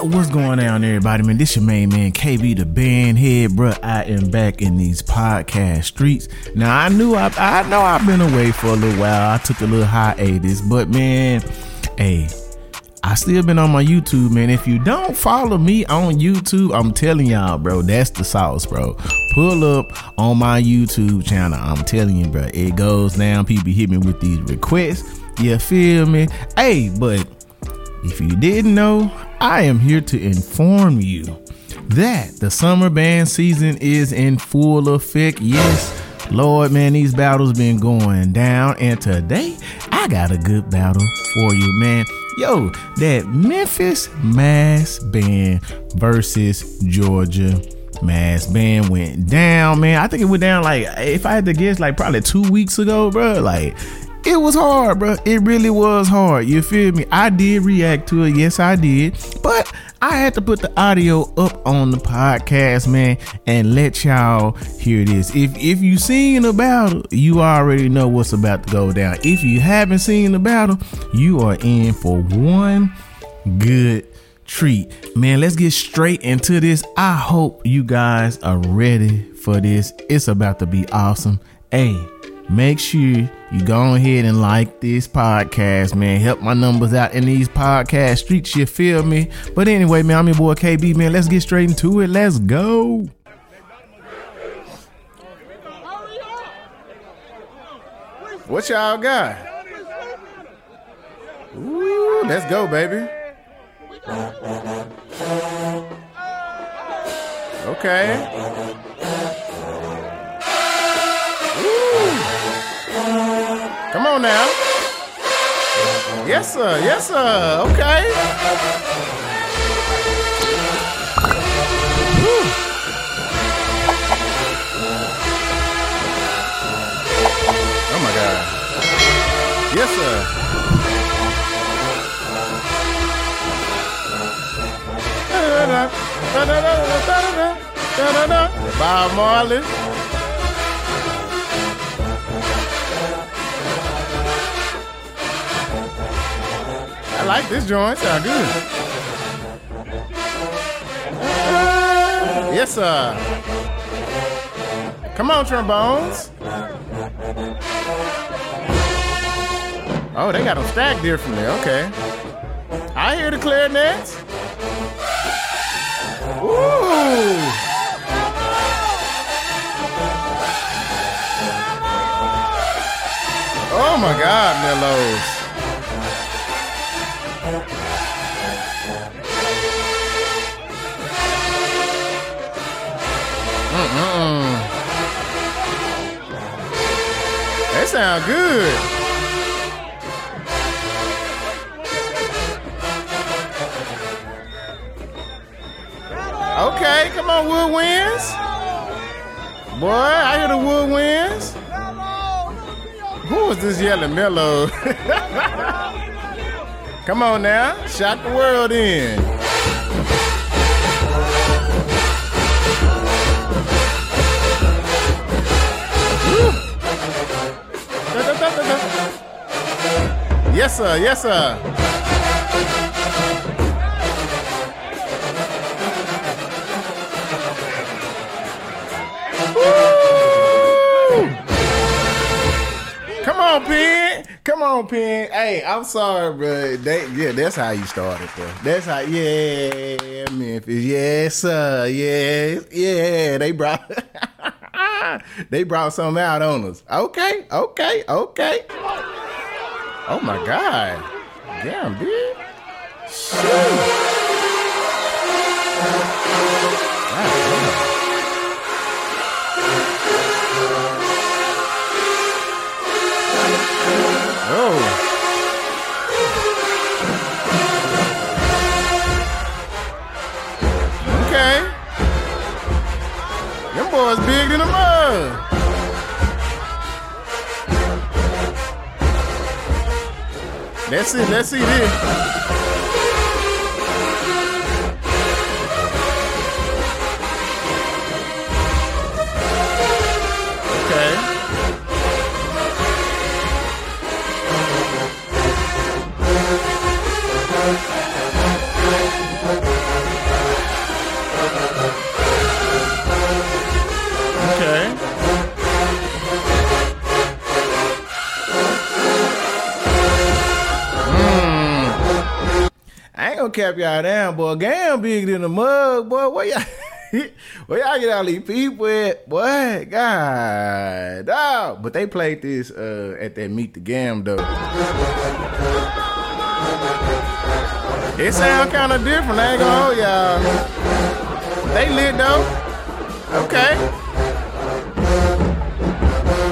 What's going on, everybody? Man, this your main man, KB the band head, bro. I am back in these podcast streets. Now, I knew I, I know I've been away for a little while. I took a little hiatus, but man, hey, I still been on my YouTube, man. If you don't follow me on YouTube, I'm telling y'all, bro, that's the sauce, bro. Pull up on my YouTube channel. I'm telling you, bro, it goes down. People hit me with these requests. You feel me? Hey, but if you didn't know, I am here to inform you that the summer band season is in full effect. Yes, Lord, man, these battles been going down, and today I got a good battle for you, man. Yo, that Memphis Mass Band versus Georgia Mass Band went down, man. I think it went down like if I had to guess, like probably two weeks ago, bro. Like it was hard, bro. It really was hard. You feel me? I did react to it. Yes, I did. But I had to put the audio up on the podcast, man, and let y'all hear this. If if you seen the battle, you already know what's about to go down. If you haven't seen the battle, you are in for one good treat. Man, let's get straight into this. I hope you guys are ready for this. It's about to be awesome. Hey, make sure you go ahead and like this podcast, man. Help my numbers out in these podcast streets, you feel me? But anyway, man, I'm your boy KB, man. Let's get straight into it. Let's go. What y'all got? Ooh, let's go, baby. Okay. Come on now. Yes, sir. Yes, sir. Okay. Woo. Oh my God. Yes, sir. Bob Marley. Like this joint. Sound good. Yes, sir. Come on, trombones. Oh, they got them stacked differently. Okay. I hear the clarinets. Ooh. Oh my God, Mellows. Sound good. Okay, come on, woodwinds. Boy, I hear the woodwinds. Who is this yelling mellow? come on now, shot the world in. Yes, sir. Yes, sir. Woo! Come on, Pin. Come on, Pin. Hey, I'm sorry, bro. They, yeah, that's how you started, bro. That's how, yeah, Memphis. Yes, sir. Yes, yeah. They brought, they brought something out on us. Okay, okay, okay. Oh my God. Damn, dude. Shoot. Oh. Okay. Them boys big in the mud. Let's see, let's see this. Gonna cap y'all down, boy. Gam bigger than the mug, boy. Where y'all? Where y'all get all these people at? Boy, God, dog. But they played this uh, at that Meet the Gam though. It sound kind of different. I ain't gonna hold y'all. They lit though. Okay.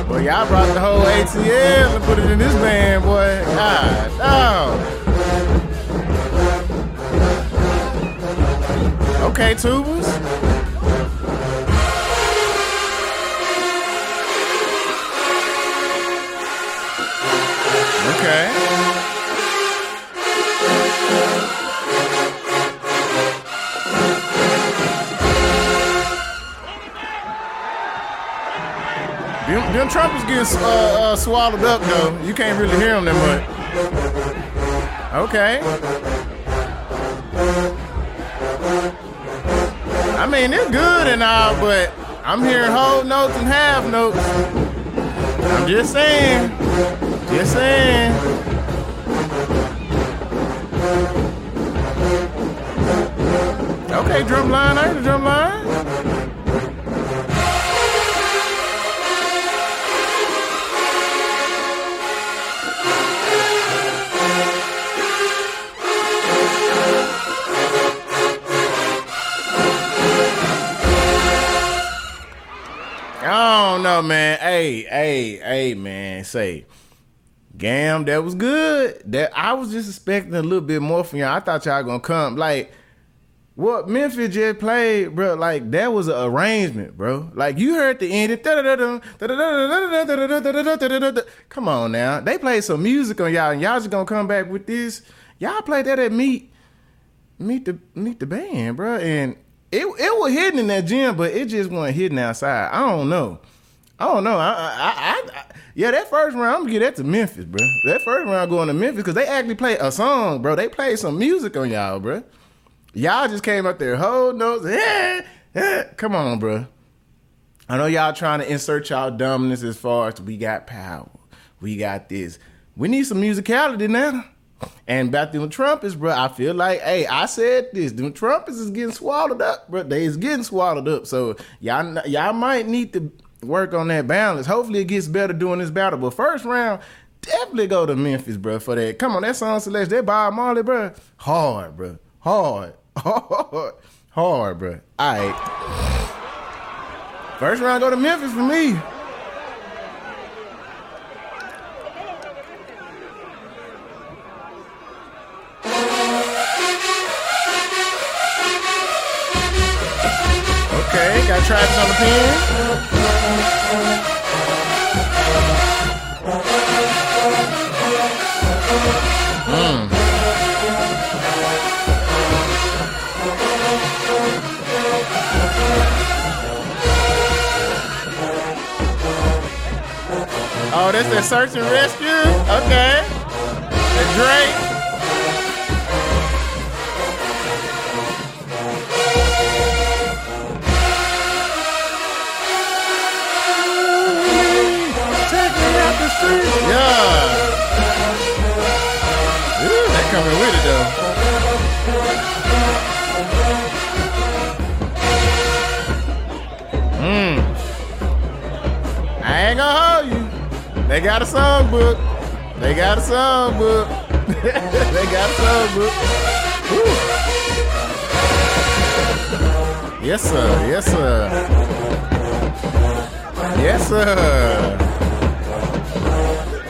Well, y'all brought the whole ATL and put it in this band, boy. God, dog. Okay, tubers. Okay. Them, them trumpets get uh, uh, swallowed up though. You can't really hear them that much. Okay. I mean, they're good and all, but I'm hearing whole notes and half notes. I'm just saying. Just saying. Okay, drum line. I heard the drum Hey, hey, hey, man. Say, Gam, that was good. That I was just expecting a little bit more from y'all. I thought y'all gonna come like what Memphis just played, bro. Like that was an arrangement, bro. Like you heard the end. Come on now, they played some music on y'all, and y'all just gonna come back with this. Y'all played that at meet, meet the meet the band, bro, and it it was hidden in that gym, but it just wasn't hidden outside. I don't know. I don't know. I, I, I, yeah, that first round, I'm gonna get that to Memphis, bro. That first round going to Memphis because they actually played a song, bro. They played some music on y'all, bro. Y'all just came up there, whole notes. Eh, eh. Come on, bro. I know y'all trying to insert y'all dumbness as far as we got power, we got this. We need some musicality now. And about them trumpets, bro, I feel like, hey, I said this. Them trumpets is getting swallowed up, bro. They is getting swallowed up. So y'all, y'all might need to work on that balance. Hopefully, it gets better doing this battle. But first round, definitely go to Memphis, bro, for that. Come on, that song selection, that Bob Marley, bro, hard, bro, hard, hard, hard, bro. All right. First round, go to Memphis for me. Okay, got Travis on the pen. Mm. Oh, that's that search and rescue? Okay. The Drake. Yeah. Ooh, they coming with it though. Hmm. I ain't gonna hold you. They got a song book. They got a song book. they got a song book. Woo. Yes, sir. Yes, sir. Yes, sir.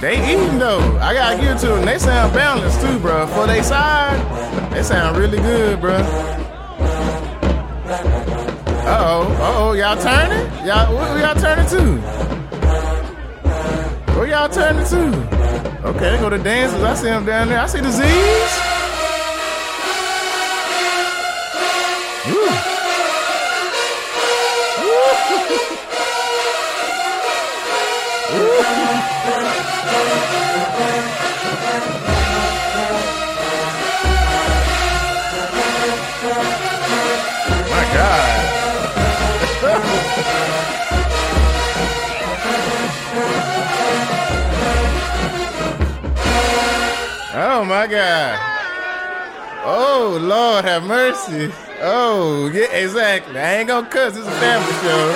They eating though. I gotta give it to them. They sound balanced too, bro. For they side, they sound really good, bro. Uh oh, uh oh, y'all turning? Y'all, where y'all turning to? Where y'all turning to? Okay, they go to dances. I see them down there. I see the God. Oh Lord, have mercy. Oh yeah, exactly. I ain't gonna cuss. It's a family show.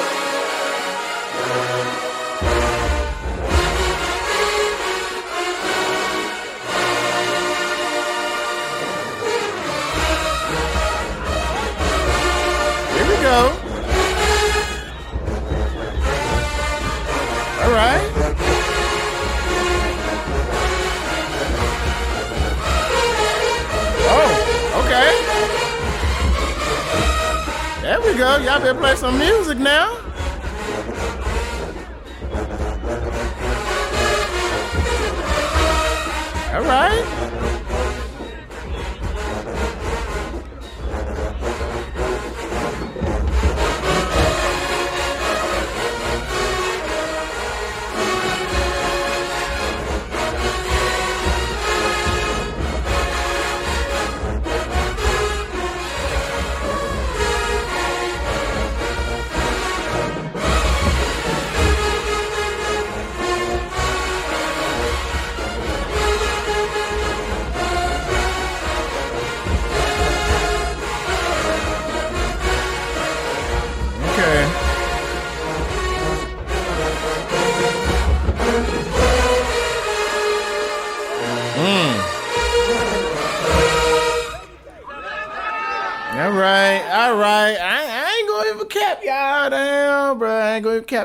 Here we go. Go. Y'all better play some music now. All right.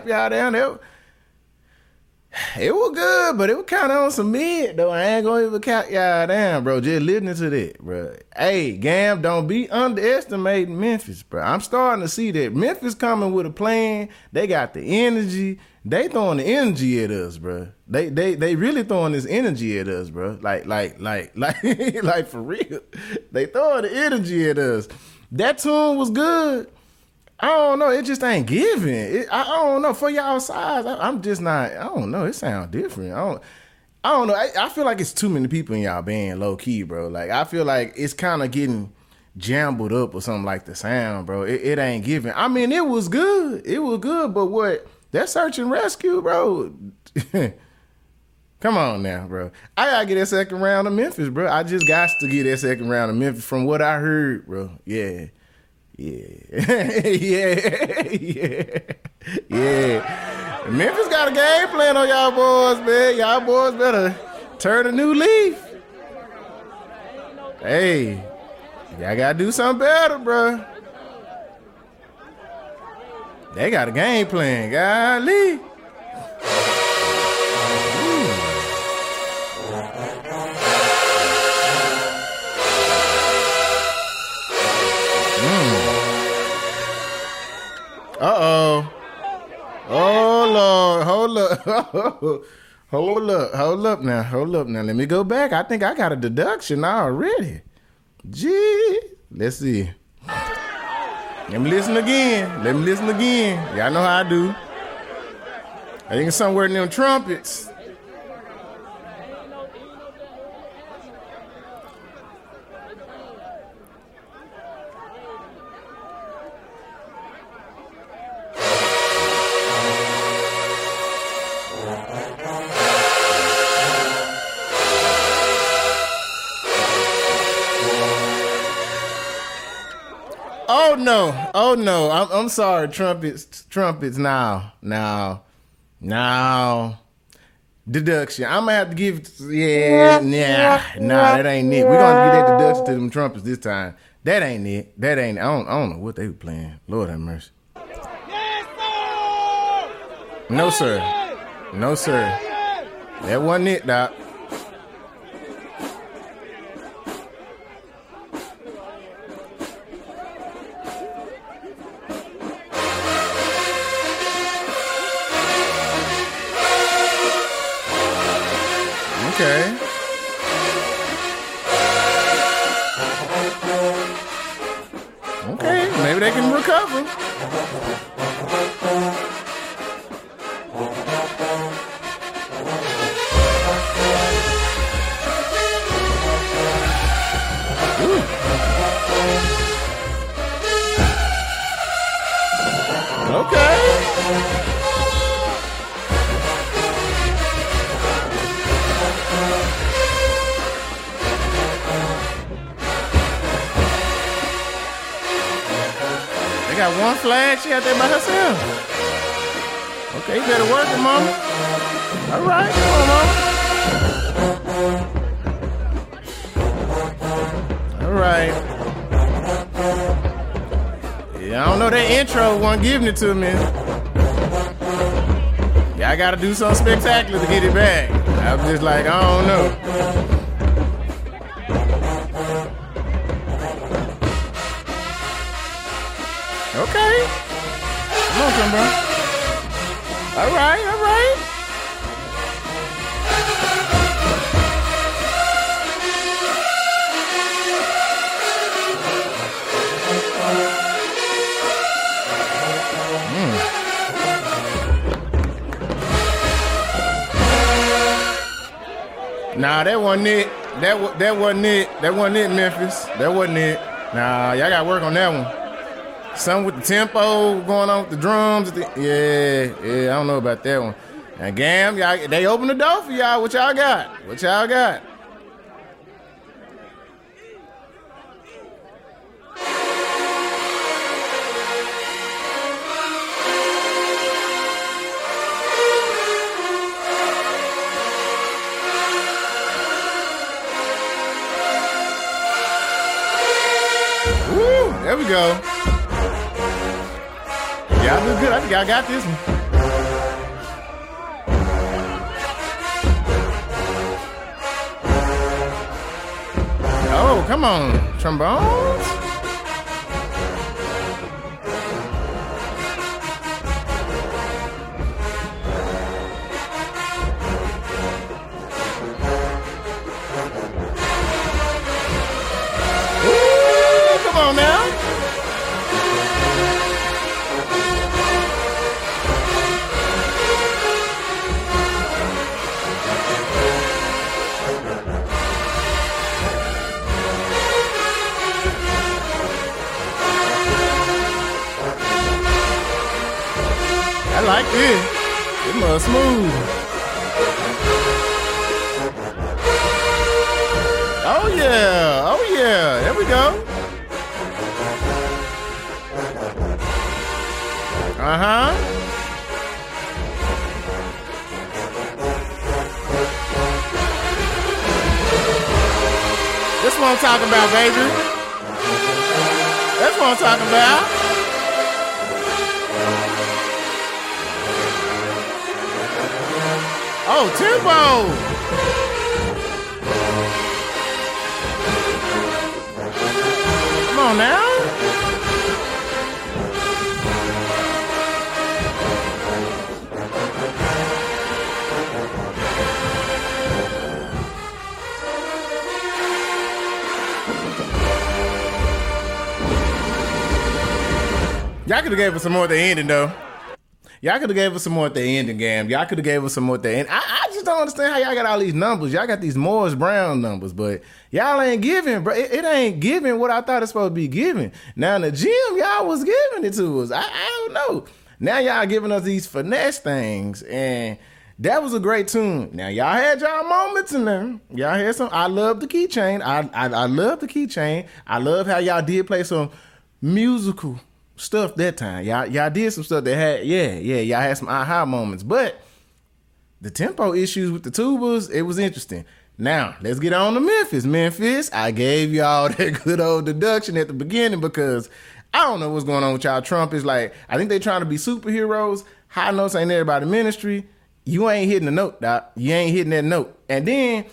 Y'all down. It, it was good, but it was kind of on some mid though. I ain't gonna even cap y'all down, bro. Just listening to that, bro. Hey, Gam, don't be underestimating Memphis, bro. I'm starting to see that Memphis coming with a plan. They got the energy. They throwing the energy at us, bro. They they they really throwing this energy at us, bro. Like like like like like for real. They throwing the energy at us. That tune was good. I don't know. It just ain't giving. It, I, I don't know. For y'all size, I, I'm just not. I don't know. It sounds different. I don't. I don't know. I, I feel like it's too many people in y'all band, low key, bro. Like I feel like it's kind of getting jumbled up or something like the sound, bro. It, it ain't giving. I mean, it was good. It was good, but what that search and rescue, bro. Come on now, bro. I gotta get that second round of Memphis, bro. I just got to get that second round of Memphis from what I heard, bro. Yeah. Yeah. yeah. yeah. Yeah. Memphis got a game plan on y'all boys, man. Y'all boys better turn a new leaf. Hey, y'all gotta do something better, bro. They got a game plan, golly. Uh oh. Oh Lord, hold up. hold up, hold up now, hold up now. Let me go back. I think I got a deduction already. Gee, let's see. Let me listen again. Let me listen again. Y'all know how I do. I think it's somewhere in them trumpets. No! Oh no! I'm I'm sorry. Trumpets, trumpets. Now, now, now. Deduction. I'm gonna have to give. Yeah, nah, nah. That ain't it. We're gonna give that deduction to them trumpets this time. That ain't it. That ain't. I don't. I don't know what they were playing. Lord have mercy. No sir. No sir. That wasn't it, doc. One flag. She out there by herself. Okay, you better work it, mama. All right, come on, mama. All right. Yeah, I don't know that intro wasn't giving it to me. Yeah, I gotta do something spectacular to get it back. I'm just like, I don't know. Bro. All right, all right. Hmm. Nah, that wasn't it. That that wasn't it. That wasn't it, Memphis. That wasn't it. Nah, y'all got to work on that one. Something with the tempo going on with the drums. yeah, yeah, I don't know about that one. Now, Gam, y'all, they open the door for y'all. What y'all got? What y'all got? Woo, there we go. I got this one. Oh, come on. Trombones? This. It must move. Oh yeah, oh yeah. There we go. Uh huh. This what I'm talking about, baby. That's what I'm talking about. Oh, tempo. Come on now. Y'all could have gave us some more at the ending though. Y'all could have gave us some more at the ending game. Y'all could have gave us some more at the end. I, I just don't understand how y'all got all these numbers. Y'all got these Morris Brown numbers, but y'all ain't giving, bro. It, it ain't giving what I thought it's supposed to be giving. Now in the gym, y'all was giving it to us. I, I don't know. Now y'all giving us these finesse things, and that was a great tune. Now y'all had y'all moments in there. Y'all had some. I love the keychain. I, I I love the keychain. I love how y'all did play some musical stuff that time. Y'all y'all did some stuff that had yeah yeah y'all had some aha moments, but the tempo issues with the tubas it was interesting. Now let's get on to Memphis. Memphis, I gave y'all that good old deduction at the beginning because I don't know what's going on with y'all. Trump is like I think they trying to be superheroes. High notes ain't everybody ministry. You ain't hitting the note, doc. You ain't hitting that note. And then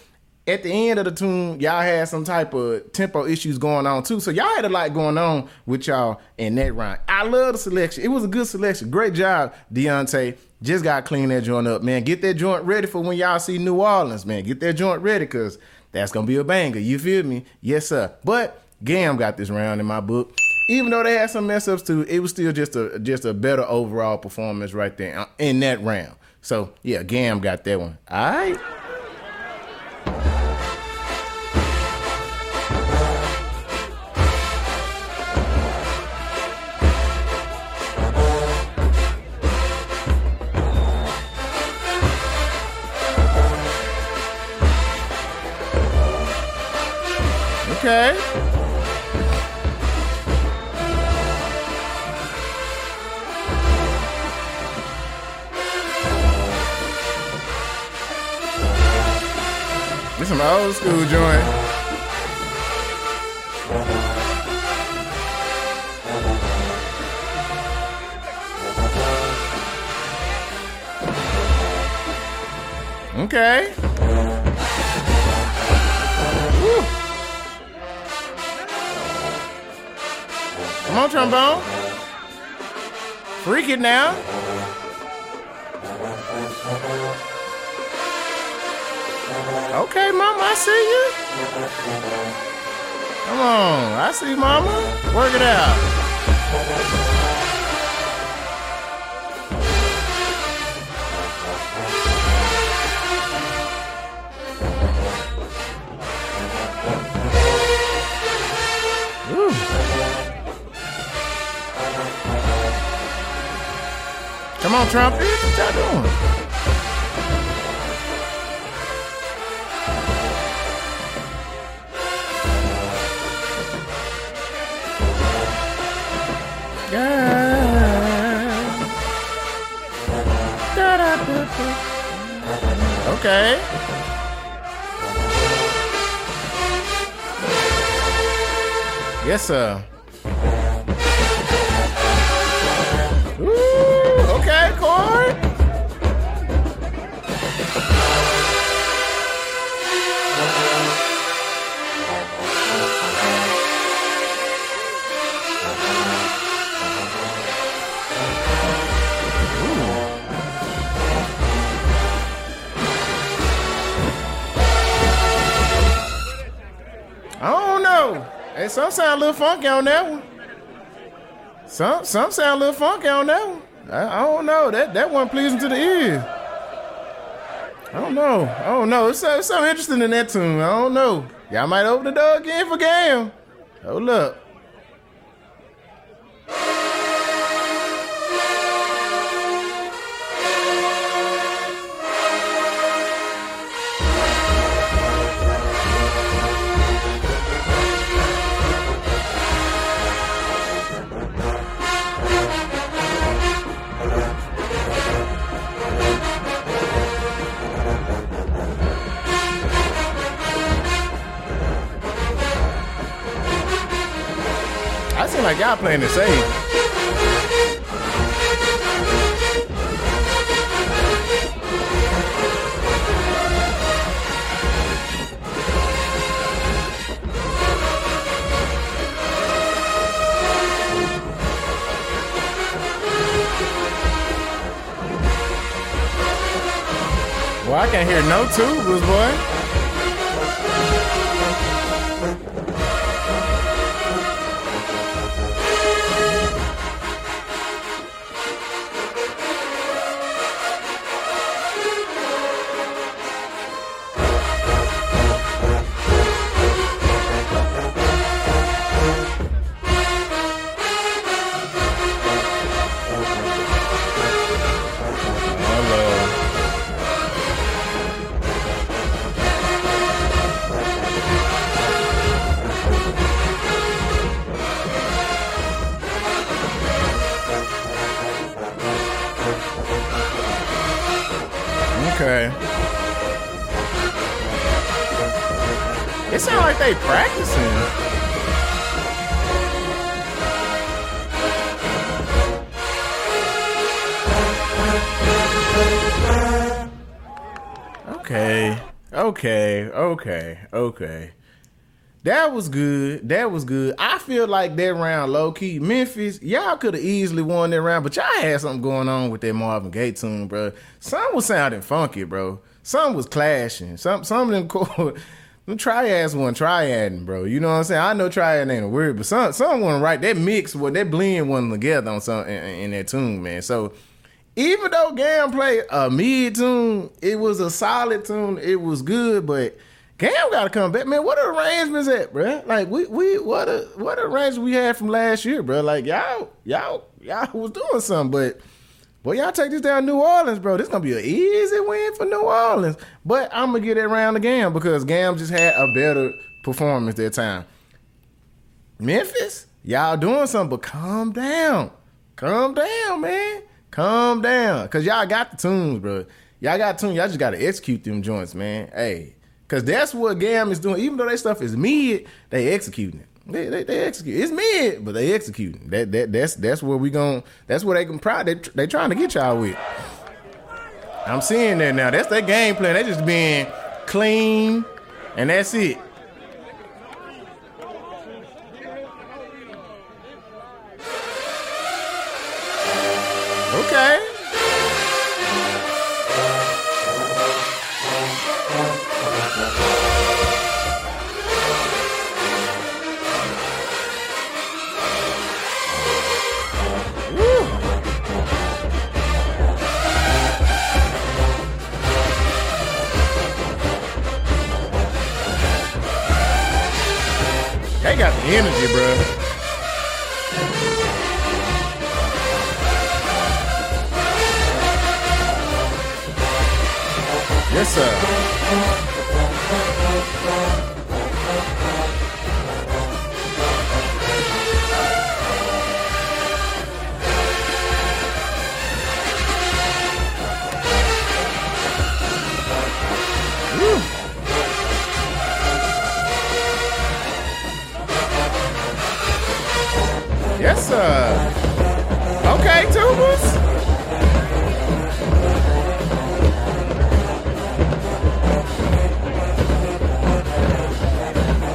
at the end of the tune, y'all had some type of tempo issues going on too. So y'all had a lot going on with y'all in that round. I love the selection. It was a good selection. Great job, Deontay. Just got to clean that joint up, man. Get that joint ready for when y'all see New Orleans, man. Get that joint ready because that's gonna be a banger. You feel me? Yes, sir. But Gam got this round in my book. Even though they had some mess ups too, it was still just a just a better overall performance right there uh, in that round. So yeah, Gam got that one. All right. okay. This is my old school joint. Okay. Come on, trombone. Freak it now. Okay, mama, I see you. Come on, I see mama. Work it out. On. What y'all doing? Okay. Yes, sir. Hey, some sound a little funky on that one. Some some sound a little funky on that one. I, I don't know. That that one pleasing to the ear. I don't know. I don't know. It's, it's something interesting in that tune. I don't know. Y'all might open the door again for Gam. Hold up. I playing it safe. Well, I can't hear no tubas, boy. Okay. Okay. That was good. That was good. I feel like that round low key. Memphis, y'all could have easily won that round, but y'all had something going on with that Marvin Gaye tune, bro. Some was sounding funky, bro. Some was clashing. Some some of them. Them triads one triading, bro. You know what I'm saying? I know triad ain't a word, but some some wasn't right. That mix, what that blend wasn't together on some in, in that tune, man. So even though Gam played a mid tune, it was a solid tune. It was good, but Gam got to come back, man. What are arrangements at, bro? Like we we what a what arrangements we had from last year, bro? Like y'all y'all y'all was doing something, but boy, y'all take this down New Orleans, bro. This gonna be an easy win for New Orleans. But I'm gonna get it around the Gam because Gam just had a better performance that time. Memphis, y'all doing something, but calm down, calm down, man. Calm down. Cause y'all got the tunes, bro. Y'all got tunes. Y'all just gotta execute them joints, man. Hey, Cause that's what Gam is doing. Even though that stuff is mid, they executing it. They, they, they execute. It's mid, but they executing. That that that's that's where we going. That's where they can proud. They they trying to get y'all with. I'm seeing that now. That's their game plan. They just being clean, and that's it. Energy, bro. Yes, sir. Okay, tubers.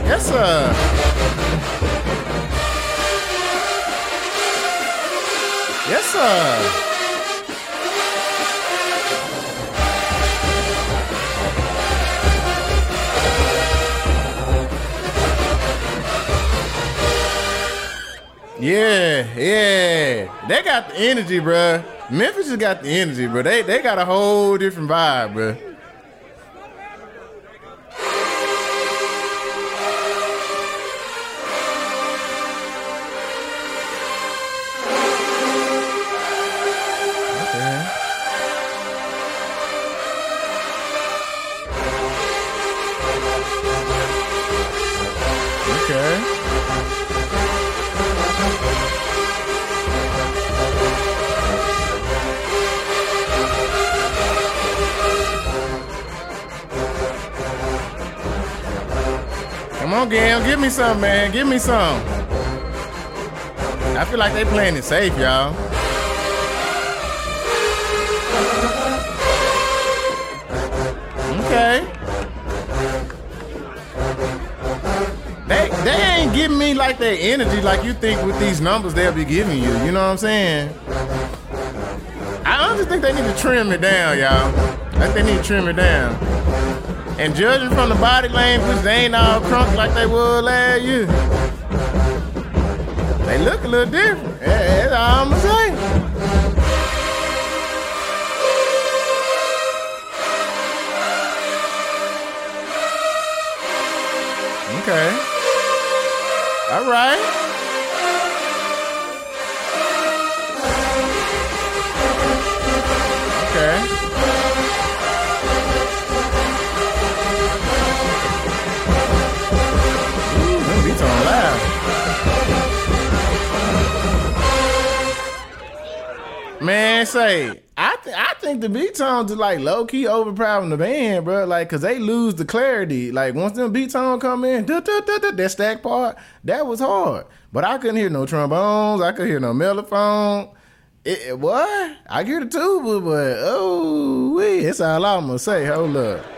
Yes, sir. Yes, sir. Yeah, yeah. They got the energy, bruh. Memphis has got the energy, bro. They they got a whole different vibe, bruh. On, Gam, give me some, man. Give me some. I feel like they playing it safe, y'all. Okay. They they ain't giving me like their energy like you think with these numbers they'll be giving you. You know what I'm saying? I honestly think they need to trim it down, y'all. I think they need to trim it down. And judging from the body language, they ain't all crunk like they were last year. They look a little different. That's all I'm gonna say. Okay. All right. Man, say I th- I think the beat tones are like low key overpowering the band, bro. Like, cause they lose the clarity. Like once them beat tone come in, duh, duh, duh, that stack part that was hard. But I couldn't hear no trombones. I couldn't hear no mellophone. It, it what? I hear the tuba, but oh, wee, that's all I'm gonna say. Hold up.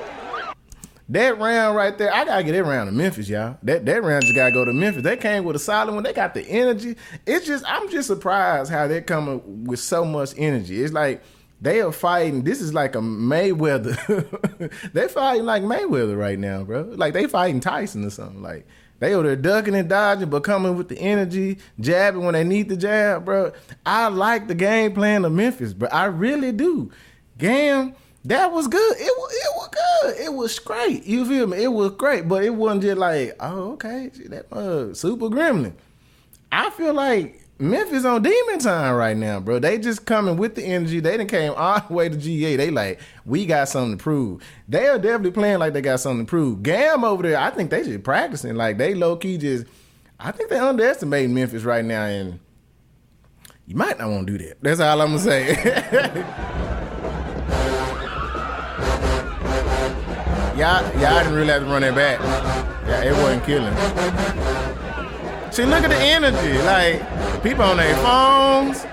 That round right there, I gotta get that round to Memphis, y'all. That that round just gotta go to Memphis. They came with a solid one. They got the energy. It's just I'm just surprised how they're coming with so much energy. It's like they are fighting. This is like a Mayweather. they fighting like Mayweather right now, bro. Like they fighting Tyson or something. Like they there ducking and dodging, but coming with the energy, jabbing when they need the jab, bro. I like the game plan of Memphis, but I really do. Gam. That was good. It was it was good. It was great. You feel me? It was great, but it wasn't just like, oh, okay, that uh, super gremlin. I feel like Memphis on demon time right now, bro. They just coming with the energy. They done came all the way to GA. They like, we got something to prove. They are definitely playing like they got something to prove. Gam over there, I think they just practicing. Like they low key just, I think they underestimate Memphis right now, and you might not want to do that. That's all I'm gonna say. y'all, y'all didn't really have to run that back. Yeah, it wasn't killing. See, look at the energy. Like people on their phones.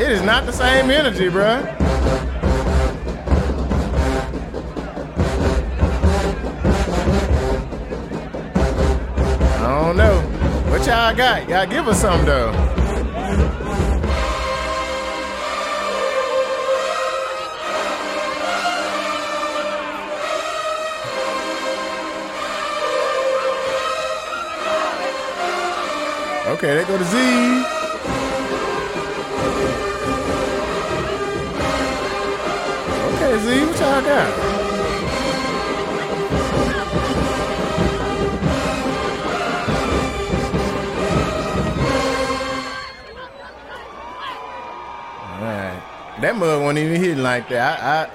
It is not the same energy, bruh. I don't know. What y'all got? Y'all give us some though. Like that. I,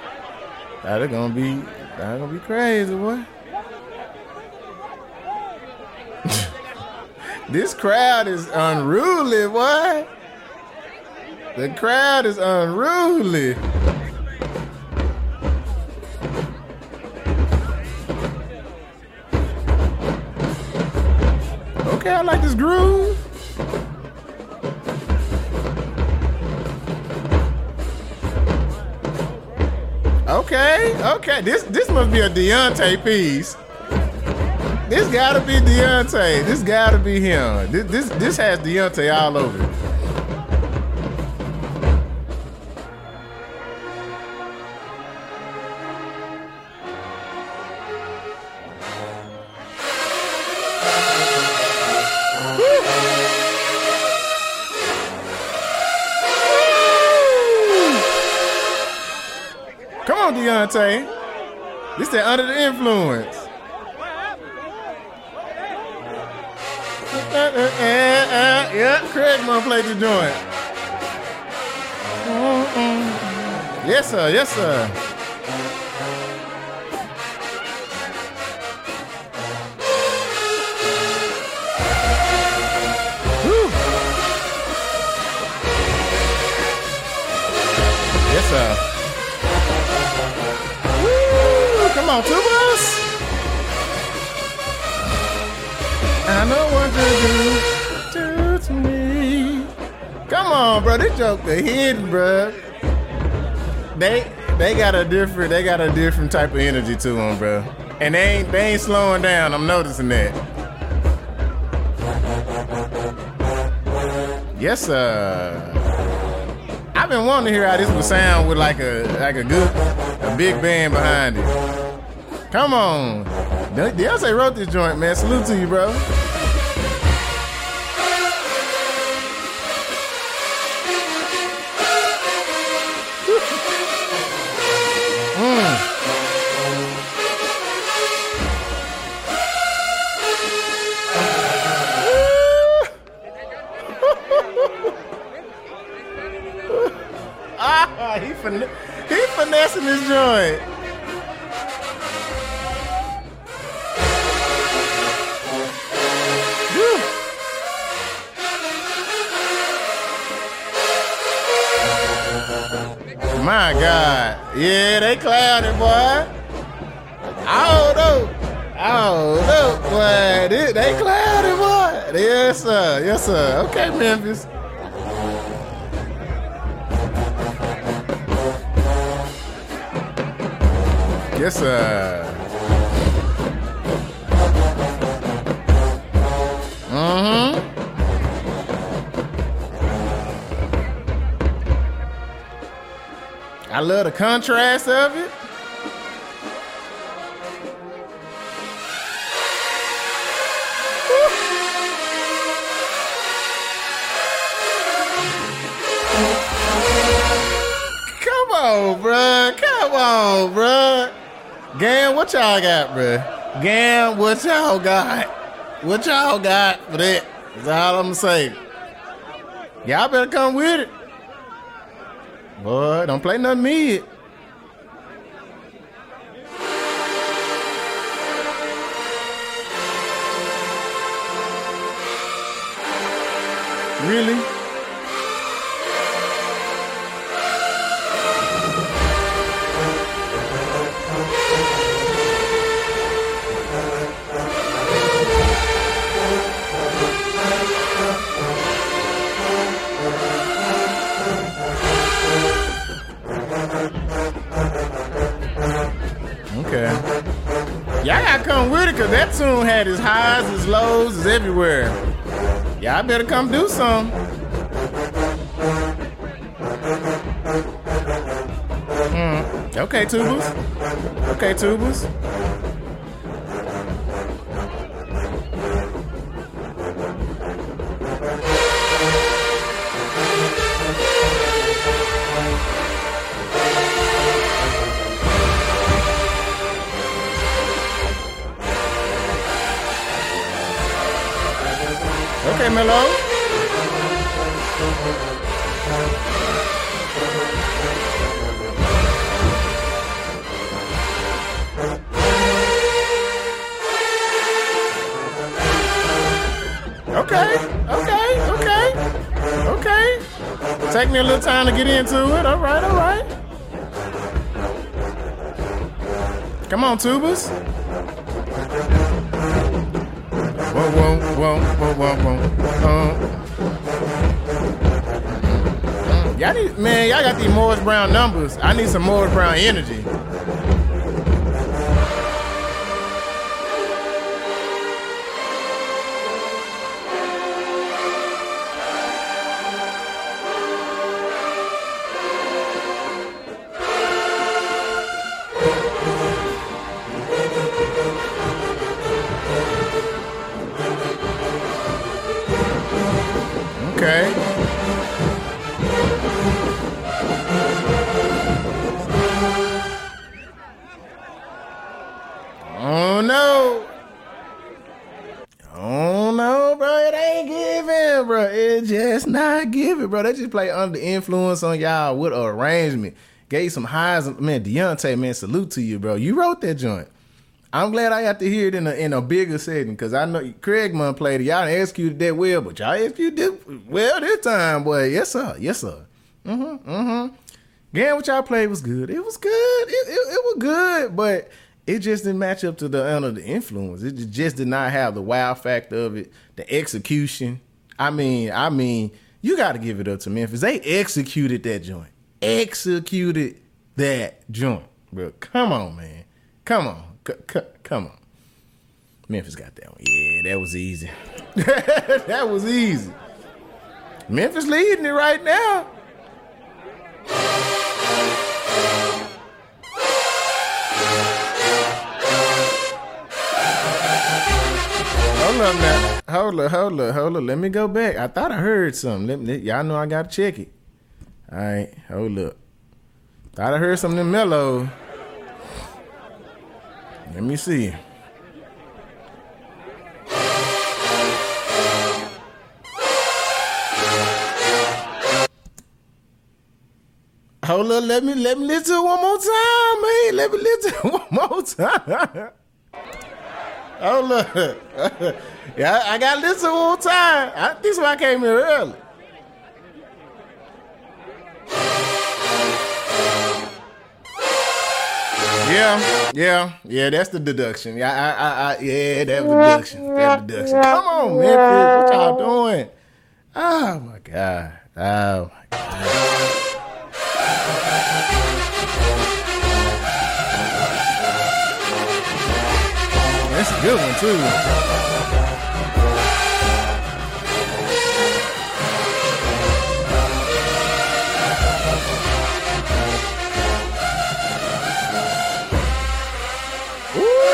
I it gonna be, thought gonna be crazy, boy. this crowd is unruly, boy. The crowd is unruly. Okay, I like this groove. Okay. This this must be a Deontay piece. This gotta be Deontay. This gotta be him. This this this has Deontay all over. On, This that under the influence. Uh, uh, uh, yeah, Craig gonna play the joint. Yes, sir. Yes, sir. Whew. Yes, sir. Come on, tubas. I know what to do, do to me. Come on, bro. This joke the hidden, bro. They they got a different they got a different type of energy to them, bro. And they ain't they ain't slowing down. I'm noticing that. Yes, sir. I've been wanting to hear how this would sound with like a like a good a big band behind it. Come on. De- Beyonce wrote this joint, man. Salute to you, bro. Contrast of it. Come on, bruh. Come on, bruh. Gam, what y'all got, bruh? Gam, what y'all got? What y'all got for that? That's all I'm gonna say. Y'all better come with it. Boy, don't play nothing mid. Really? Y'all better come do some. Mm. Okay, tubers. Okay, tubers. A to get into it. All right, all right. Come on, tubers. Whoa, whoa, whoa, whoa, whoa, whoa. Uh, y'all need, man, y'all got these Morris Brown numbers. I need some Morris Brown energy. They just play under the influence on y'all with a arrangement. Gave some highs. Man, Deontay, man, salute to you, bro. You wrote that joint. I'm glad I got to hear it in a in a bigger setting because I know Craigmont played it. Y'all executed that well, but y'all executed it well this time, boy. Yes, sir. Yes, sir. Mm-hmm. Mm-hmm. Again, what y'all played was good. It was good. It, it, it was good, but it just didn't match up to the under the influence. It just did not have the wow factor of it, the execution. I mean, I mean, you got to give it up to Memphis. They executed that joint. Executed that joint, bro. Come on, man. Come on. C- c- come on. Memphis got that one. Yeah, that was easy. that was easy. Memphis leading it right now. Hold up now. Hold up, hold up, hold up. Let me go back. I thought I heard something. Let me, y'all know I gotta check it. All right, hold up. Thought I heard something mellow. Let me see. Hold up, let me let me listen one more time, man. Let me listen one more time. Hold look, yeah, I got this more time. I, this is why I came here early. Yeah, yeah, yeah. That's the deduction. Yeah, I, I, I yeah, that deduction. That deduction. Come on, Memphis, what y'all doing? Oh my god. Oh my god. Good one too. Ooh.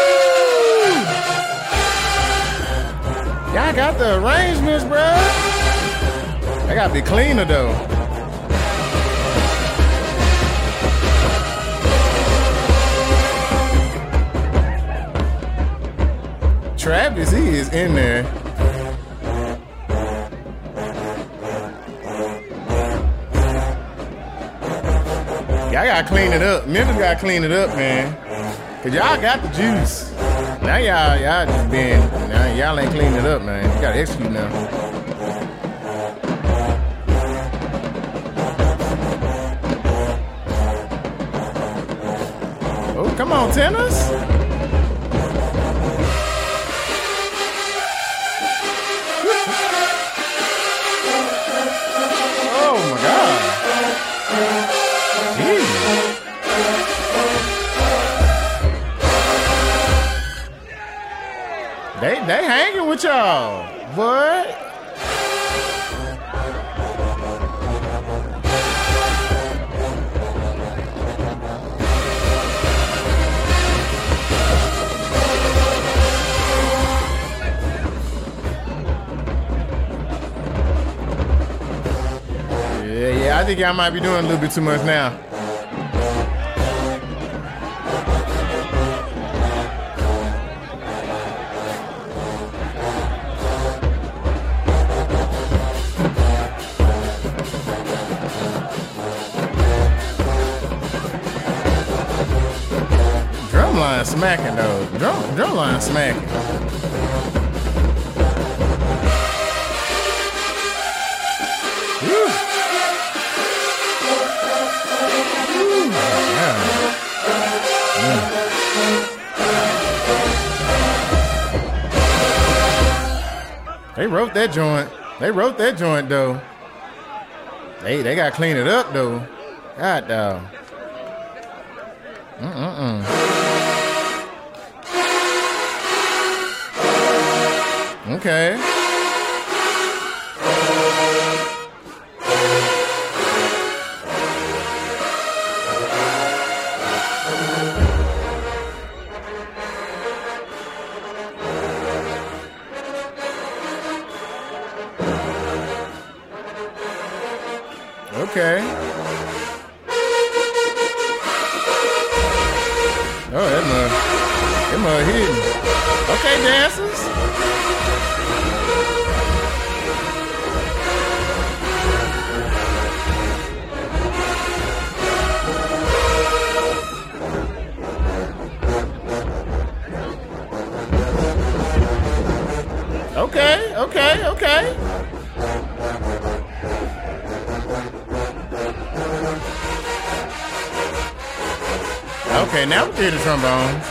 Y'all got the arrangements, bro. I gotta be cleaner though. Travis, he is in there. Y'all gotta clean it up. Memphis gotta clean it up, man. Cause y'all got the juice. Now y'all, y'all just been, now y'all ain't cleaning it up, man. You gotta execute now. Oh, come on, tennis. With y'all, boy. Yeah, yeah, I think y'all might be doing a little bit too much now. Smacking though. Drum drumline smacking. Woo. Woo. Yeah. They wrote that joint. They wrote that joint though. They they gotta clean it up though. God dog. Okay. Okay. Oh. That mud hidden. Okay, dancers. Okay, okay, okay. Okay, now we hear the trombones.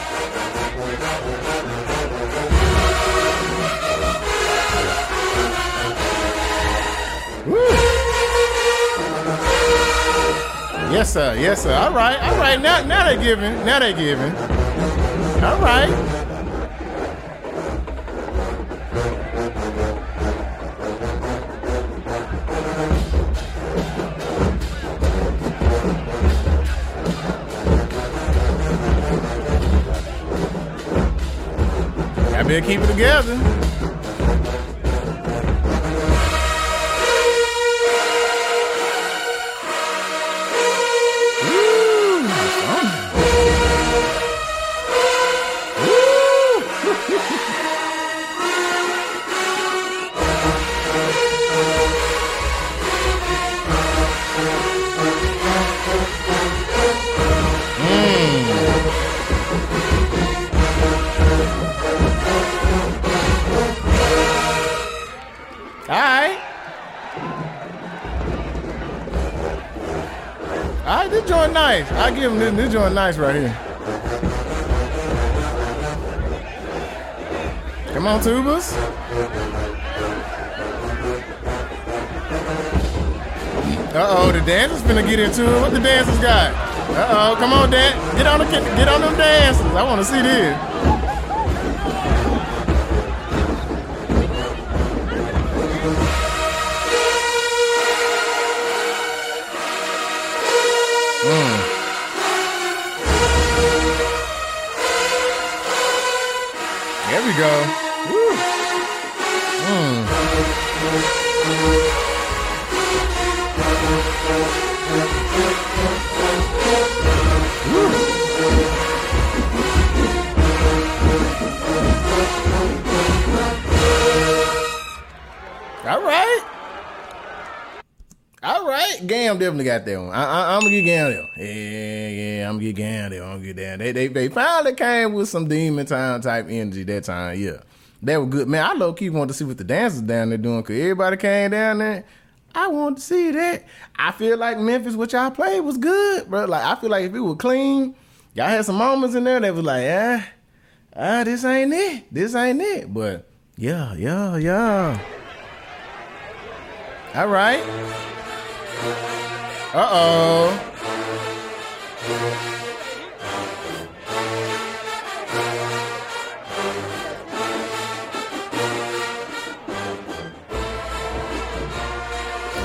Yes, sir. Yes, sir. All right. All right. Now, now they giving. Now they giving. All right. Together. Give him this, this joint nice right here. Come on, tubas. Uh oh, the dancers gonna get into it. What the dancers got? Uh oh, come on, Dan. Get on the get on them dancers. I want to see this. There Gam definitely got that one. I, I'm gonna get Gam there. Yeah, yeah. I'm gonna get Gam there. I'm gonna get down. They, they, they finally came with some demon time type energy that time. Yeah, that was good, man. I low key wanted to see what the dancers down there doing because everybody came down there. I wanted to see that. I feel like Memphis, what y'all played was good, bro. Like I feel like if it was clean, y'all had some moments in there that was like, ah, ah, this ain't it. This ain't it. But yeah, yeah, yeah. All right. Uh oh.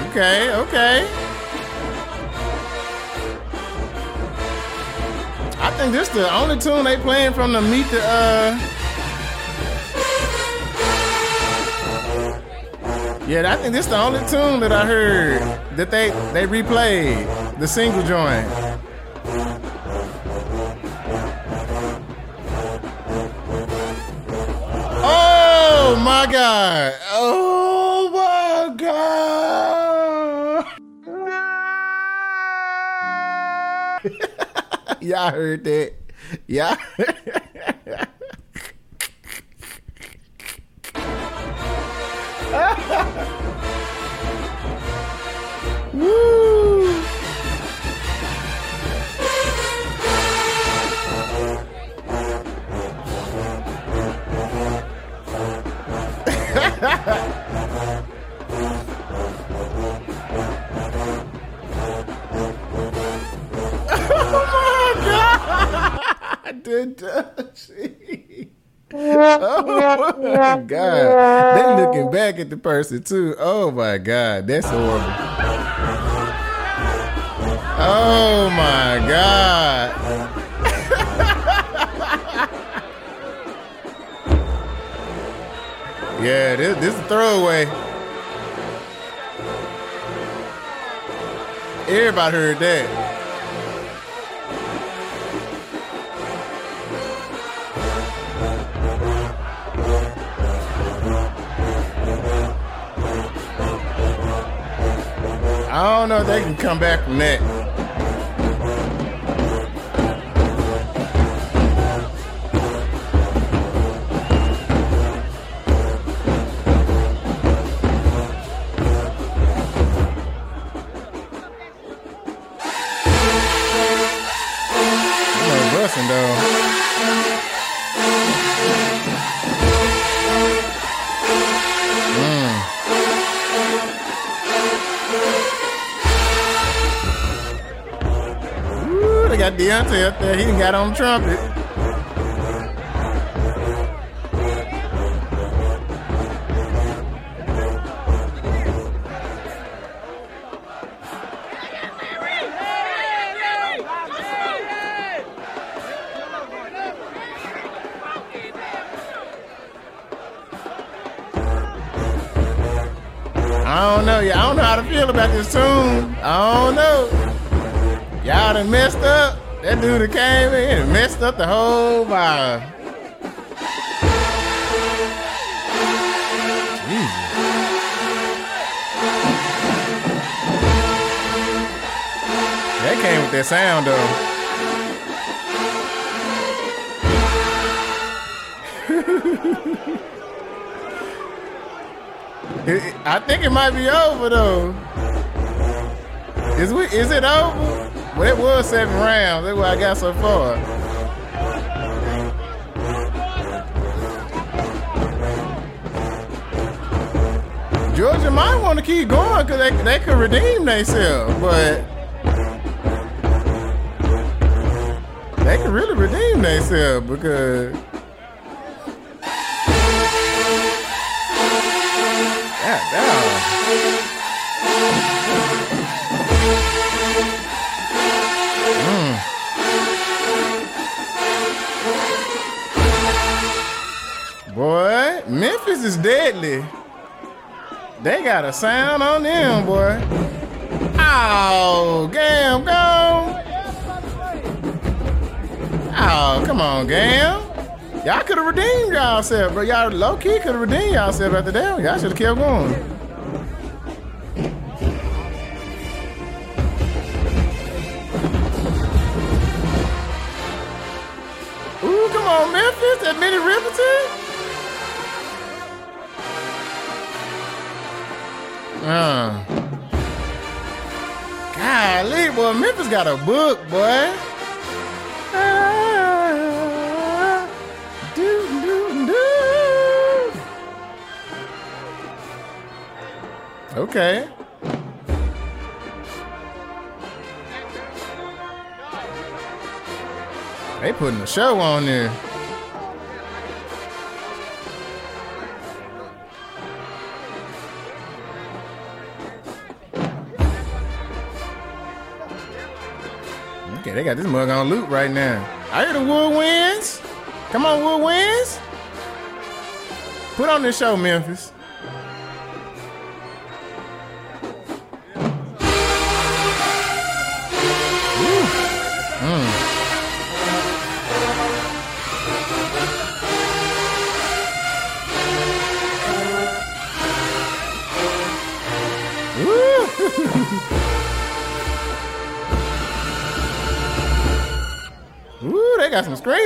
Okay, okay. I think this the only tune they playing from the Meet the uh Yeah, I think this is the only tune that I heard that they they replayed the single joint. Oh my god! Oh my god! Y'all heard that? Yeah. The Oh my god. They looking back at the person too. Oh my god. That's horrible. Oh my god. yeah, this this is a throwaway. Everybody heard that. I don't know if they can come back from that. Got on trumpet. I don't know. I don't know how to feel about this tune. I don't know. Y'all done messed up. That dude came in and messed up the whole vibe. That came with that sound though. I think it might be over though. Is we? Is it over? Well, it was seven rounds. That's what I got so far. Georgia might want to keep going because they, they could redeem themselves, but they could really redeem themselves because. A sound on them, boy. Oh, Gam, go. Oh, come on, Gam. Y'all could have redeemed y'allself, but y'all low key could have redeemed y'allself after that. Y'all should have kept going. Memphis got a book, boy. Okay. They putting a show on there. They got this mug on loop right now. I hear the woodwinds. Come on, woodwinds. Put on this show, Memphis.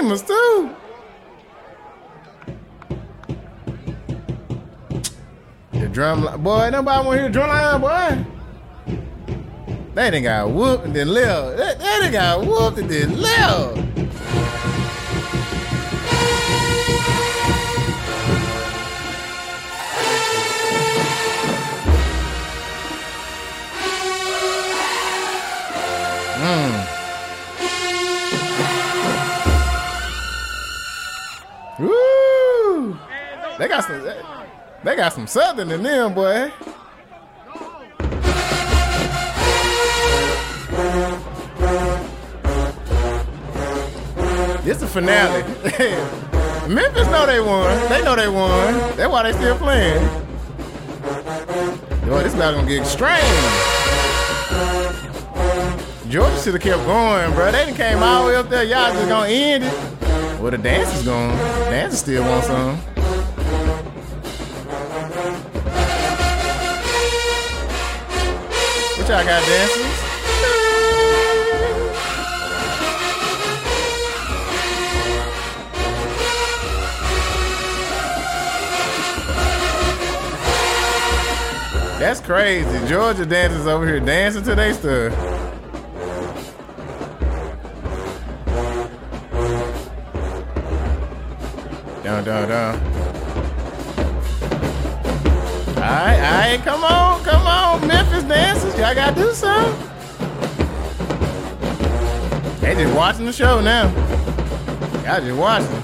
Screamers too. The drum line, boy, nobody want to hear the drum line, boy. They done got whooped and then left. They, they done got whooped and then left. They got some southern in them, boy. This is finale. Memphis know they won. They know they won. That's why they still playing. Boy, this about gonna get extreme. Georgia should have kept going, bro. They done came all the way up there. Y'all just gonna end it. Well, the dance is going. Dance still want some. Y'all got dancers? That's crazy. Georgia dancers over here dancing to their stuff. Dun, dun. Y'all gotta do something. They just watching the show now. Y'all just watching.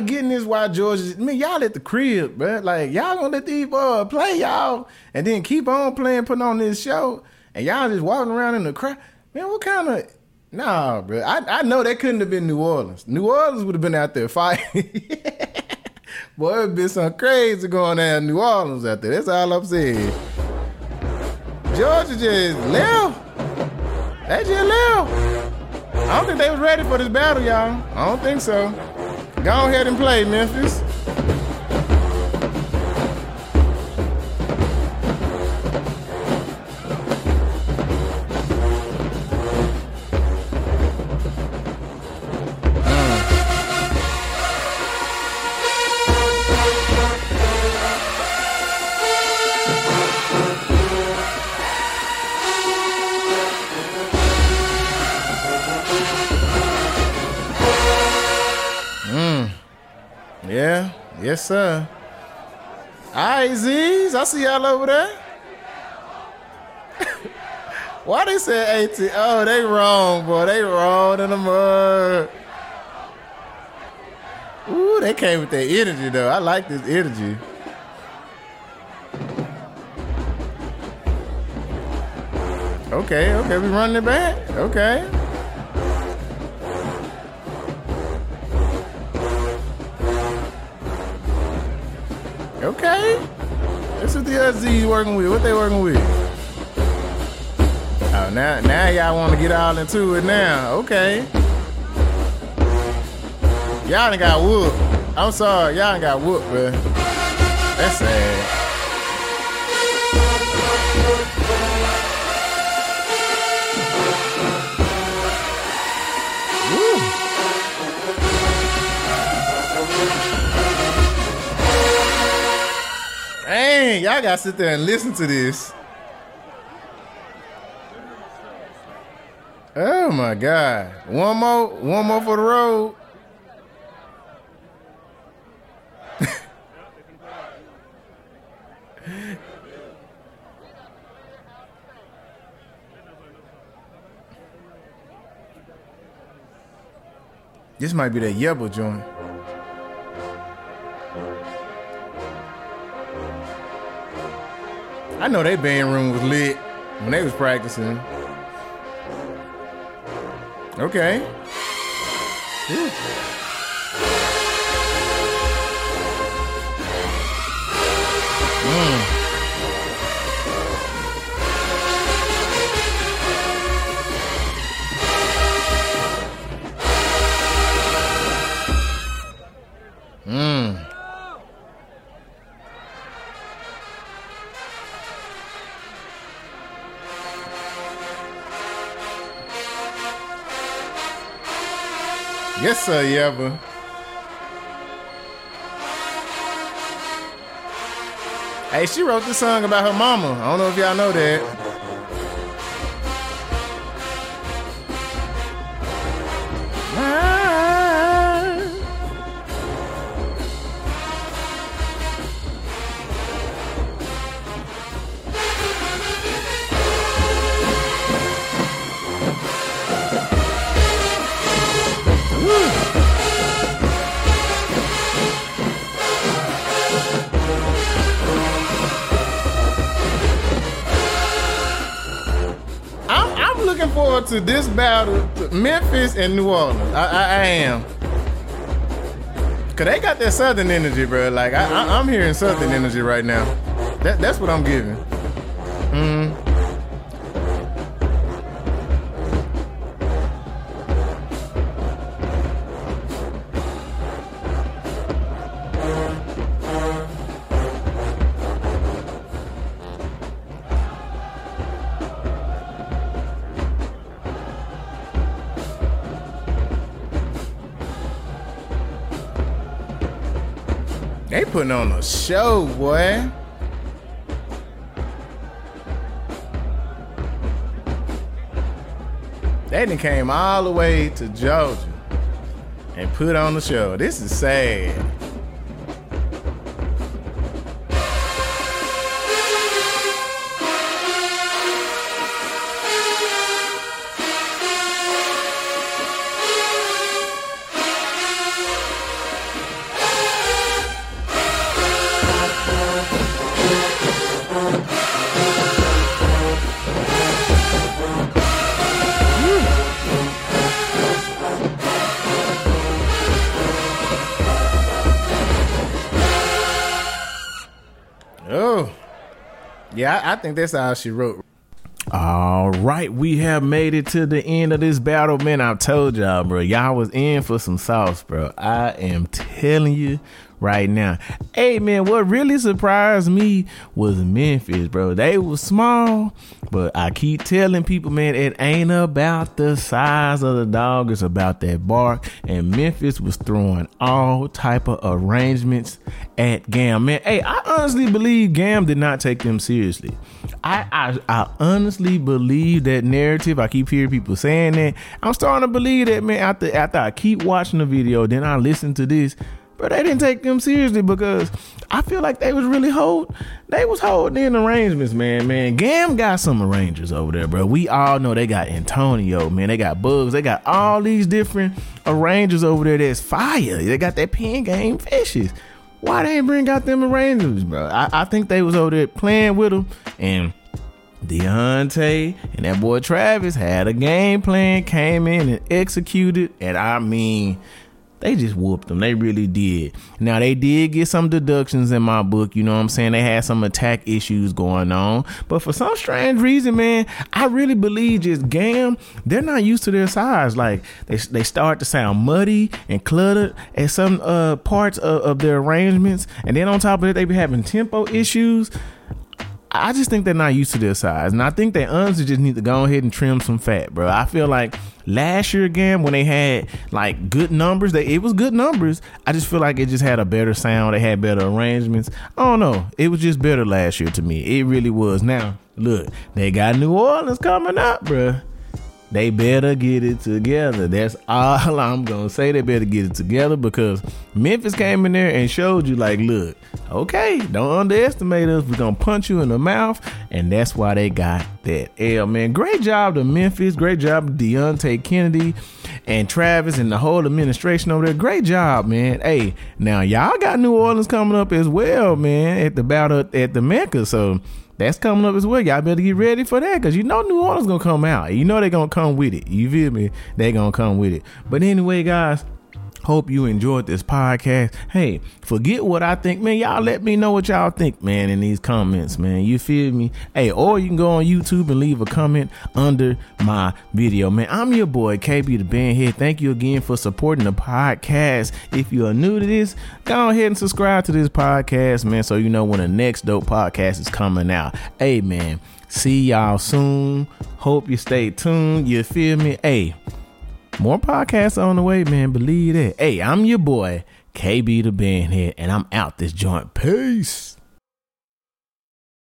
Not getting this. Why Georgia? I mean, y'all at the crib, bro. Like y'all gonna let these boys play y'all, and then keep on playing, putting on this show, and y'all just walking around in the crowd. Man, what kind of? Nah, bro. I, I know that couldn't have been New Orleans. New Orleans would have been out there fighting. Boy, it been some crazy going on in New Orleans out there. That's all I'm saying. Georgia just left. They just left. I don't think they was ready for this battle, y'all. I don't think so. Go ahead and play, Memphis. Yes, sir. All right, Z's, I see y'all over there. Why they say 18? Oh, they wrong, boy. They wrong in the mud. Ooh, they came with that energy, though. I like this energy. Okay, okay, we running it back. Okay. Okay. This is the SZ working with. What they working with? Oh, now now y'all want to get all into it now. Okay. Y'all done got whooped. I'm sorry, y'all done got whooped, man. That's sad. dang, y'all gotta sit there and listen to this. Oh my god. One more, one more for the road. this might be that Yebble joint. I know they band room was lit when they was practicing. Okay. Ooh. Mm. Yes, sir, Yeva. Hey, she wrote this song about her mama. I don't know if y'all know that. And New Orleans. I, I, I, am. Cause they got that Southern energy, bro. Like I, I, am hearing Southern energy right now. That, that's what I'm giving. They putting on a show, boy. They done came all the way to Georgia and put on the show. This is sad. I, think that's how she wrote. All right, we have made it to the end of this battle, man. I told y'all, bro, y'all was in for some sauce, bro. I am telling you, right now. Hey man, what really surprised me was Memphis, bro. They was small, but I keep telling people, man, it ain't about the size of the dog, it's about that bark. And Memphis was throwing all type of arrangements at Gam. Man, hey, I honestly believe Gam did not take them seriously. I, I I honestly believe that narrative. I keep hearing people saying that. I'm starting to believe that, man. After after I keep watching the video, then I listen to this but they didn't take them seriously because I feel like they was really hold they was holding in arrangements, man. Man, Gam got some arrangers over there, bro. We all know they got Antonio, man. They got Bugs. They got all these different arrangers over there that's fire. They got that pen game fishes. Why they ain't bring out them arrangers, bro? I, I think they was over there playing with them and Deontay and that boy Travis had a game plan, came in and executed, and I mean, they just whooped them. They really did. Now they did get some deductions in my book. You know what I'm saying? They had some attack issues going on, but for some strange reason, man, I really believe just Gam. They're not used to their size. Like they they start to sound muddy and cluttered at some uh, parts of, of their arrangements, and then on top of it, they be having tempo issues. I just think they're not used to their size. And I think they honestly just need to go ahead and trim some fat, bro. I feel like last year again when they had like good numbers, they it was good numbers. I just feel like it just had a better sound. They had better arrangements. I don't know. It was just better last year to me. It really was. Now, look, they got New Orleans coming up, bro. They better get it together. That's all I'm gonna say. They better get it together because Memphis came in there and showed you, like, look, okay, don't underestimate us. We're gonna punch you in the mouth, and that's why they got that L. Man, great job to Memphis. Great job to Deontay Kennedy. and Travis and the whole administration over there. Great job, man. Hey, now y'all got New Orleans coming up as well, man, at the battle at the Mecca. So that's coming up as well. Y'all better get ready for that because you know New Orleans gonna come out. You know they gonna come with it. You feel me? They gonna come with it. But anyway, guys. Hope you enjoyed this podcast. Hey, forget what I think, man. Y'all let me know what y'all think, man, in these comments, man. You feel me? Hey, or you can go on YouTube and leave a comment under my video, man. I'm your boy, KB Tha Bandhead. Thank you again for supporting the podcast. If you are new to this, go ahead and subscribe to this podcast, man, so you know when the next dope podcast is coming out. Hey, man, see y'all soon. Hope you stay tuned. You feel me? Hey, more podcasts on the way, man. Believe that. Hey, I'm your boy, KB Tha Bandhead, and I'm out this joint. Peace.